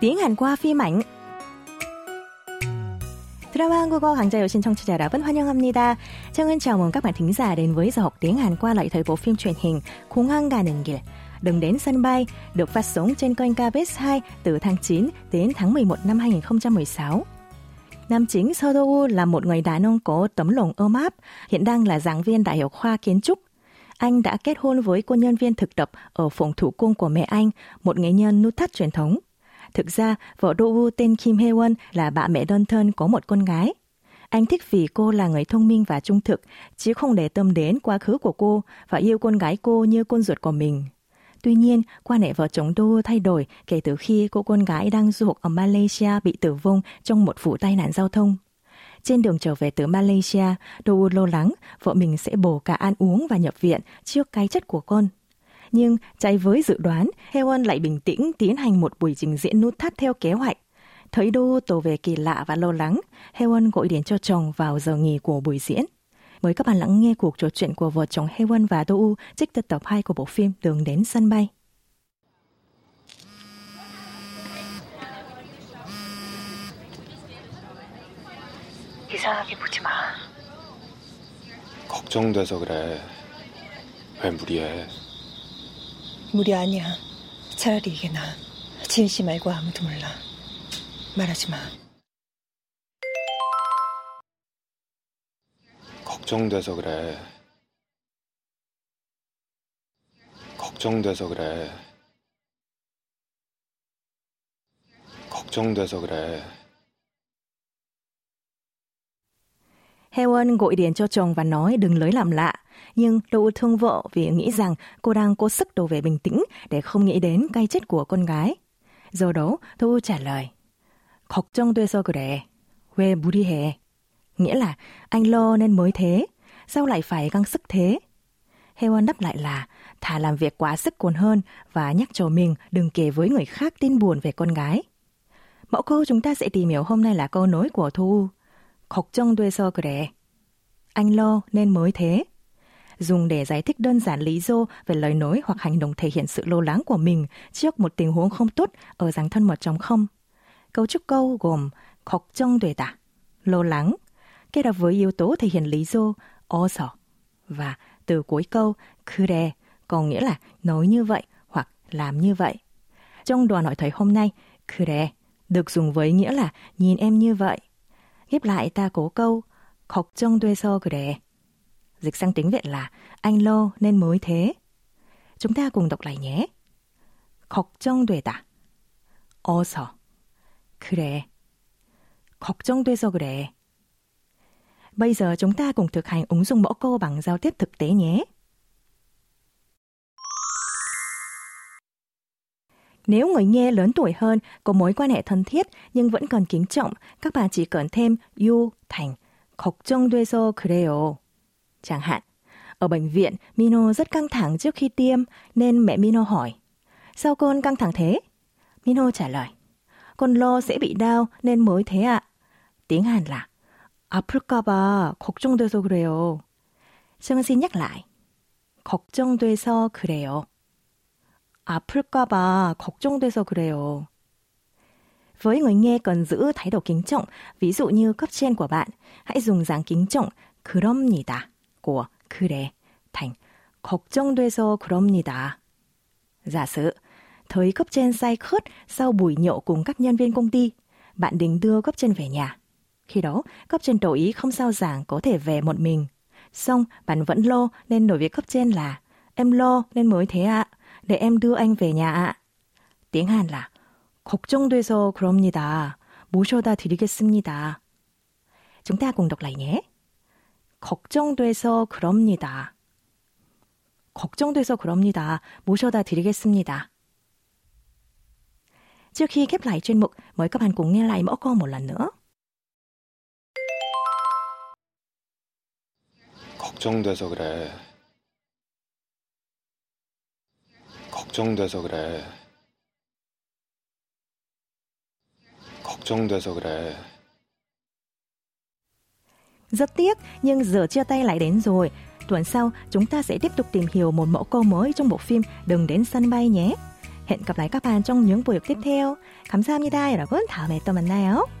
tiếng Hàn qua phim ảnh. 드라마 한국어 강좌 여신 청취자 여러분 환영합니다. 청은 chào mừng các bạn thính giả đến với giờ học tiếng Hàn qua lợi thời bộ phim truyền hình Khung Hăng 가는 길. Đừng đến sân bay được phát sóng trên kênh KBS 2 từ tháng 9 đến tháng 11 năm 2016. Nam chính Seo Do là một người đàn ông có tấm lòng ôm áp, hiện đang là giảng viên đại học khoa kiến trúc. Anh đã kết hôn với cô nhân viên thực tập ở phòng thủ cung của mẹ anh, một nghệ nhân nút thắt truyền thống. Thực ra, vợ Do Woo tên Kim Hye Won là bà mẹ đơn thân có một con gái. Anh thích vì cô là người thông minh và trung thực, chứ không để tâm đến quá khứ của cô và yêu con gái cô như con ruột của mình. Tuy nhiên, quan hệ vợ chồng Do thay đổi kể từ khi cô con gái đang du học ở Malaysia bị tử vong trong một vụ tai nạn giao thông. Trên đường trở về từ Malaysia, Do lo lắng vợ mình sẽ bổ cả ăn uống và nhập viện trước cái chất của con Nhưng trái với dự đoán, Hewan lại bình tĩnh tiến hành một buổi trình diễn nút thắt theo kế hoạch. Thấy Do tổ về kỳ lạ và lo lắng, Hewan gọi điện cho chồng vào giờ nghỉ của buổi diễn. Mời các bạn lắng nghe cuộc trò chuyện của vợ chồng Hewan và Do U trích từ tập 2 của bộ phim Đường đến sân bay. 이상하게 보지 마. 걱정돼서 그래. 왜 무리해? 무리 아니야. 차라리 이게 나. 지은 씨 말고 아무도 몰라. 말하지 마. 걱정돼서 그래. 걱정돼서 그래. 걱정돼서 그래. Hewan gọi điện cho chồng và nói đừng lấy làm lạ. Nhưng Đỗ thương vợ vì nghĩ rằng cô đang cố sức đồ về bình tĩnh để không nghĩ đến cái chết của con gái. Do đó, Đỗ trả lời. 걱정돼서 그래. 왜 무리해? Nghĩa là anh lo nên mới thế. Sao lại phải căng sức thế? Hewan đáp lại là thà làm việc quá sức còn hơn và nhắc cho mình đừng kể với người khác tin buồn về con gái. Mẫu câu chúng ta sẽ tìm hiểu hôm nay là câu nối của Thu. 걱정돼서 그래. Anh lo nên mới thế. Dùng để giải thích đơn giản lý do về lời nói hoặc hành động thể hiện sự lo lắng của mình trước một tình huống không tốt ở dạng thân mật trong không. Cấu trúc câu gồm 걱정되다, lo lắng, kết hợp với yếu tố thể hiện lý do 어서 và từ cuối câu 그래 có nghĩa là nói như vậy hoặc làm như vậy. Trong đoạn hỏi thời hôm nay, 그래 được dùng với nghĩa là nhìn em như vậy. Ghép lại ta cố câu 걱정돼서 그래. Dịch sang tiếng Việt là anh lo nên mới thế. Chúng ta cùng đọc lại nhé. 걱정되다. 어서. 그래. 걱정돼서 그래. Bây giờ chúng ta cùng thực hành ứng dụng mẫu câu bằng giao tiếp thực tế nhé. Nếu người nghe lớn tuổi hơn, có mối quan hệ thân thiết nhưng vẫn còn kính trọng, các bạn chỉ cần thêm you thành 걱정돼서 그래요. Chẳng hạn, ở bệnh viện, Mino rất căng thẳng trước khi tiêm nên mẹ Mino hỏi, sao con căng thẳng thế? Mino trả lời, con lo sẽ bị đau nên mới thế ạ. Tiếng Hàn là 아플까봐 걱정돼서 그래요. Sương xin nhắc lại. 걱정돼서 그래요. 아플까봐 걱정돼서 그래요. Với người nghe cần giữ thái độ kính trọng, ví dụ như cấp trên của bạn, hãy dùng dáng kính trọng 그럽니다 của 그래 thành 걱정돼서 그럽니다. Giả sử, thấy cấp trên say khướt sau buổi nhậu cùng các nhân viên công ty, bạn định đưa cấp trên về nhà. Khi đó, cấp trên đồng ý không sao giảng có thể về một mình. Xong, bạn vẫn lo nên đổi việc cấp trên là em lo nên mới thế ạ, để em đưa anh về nhà ạ. Tiếng Hàn là 걱정돼서 그럽니다. 모셔다 드리겠습니다. Chúng ta cùng đọc lại nhé. 걱정돼서 그럽니다. 걱정돼서 그럽니다. 모셔다 드리겠습니다. Trước khi khép lại chuyên mục, mời các bạn cùng nghe lại mẫu câu một lần nữa. 걱정돼서 그래. 걱정돼서 그래. 걱정돼서 그래. Rất tiếc, nhưng giờ chia tay lại đến rồi. Tuần sau, chúng ta sẽ tiếp tục tìm hiểu một mẫu câu mới trong bộ phim Đừng đến sân bay nhé. Hẹn gặp lại các bạn trong những buổi tiếp theo. 감사합니다, 여러분. 다음에 또 만나요.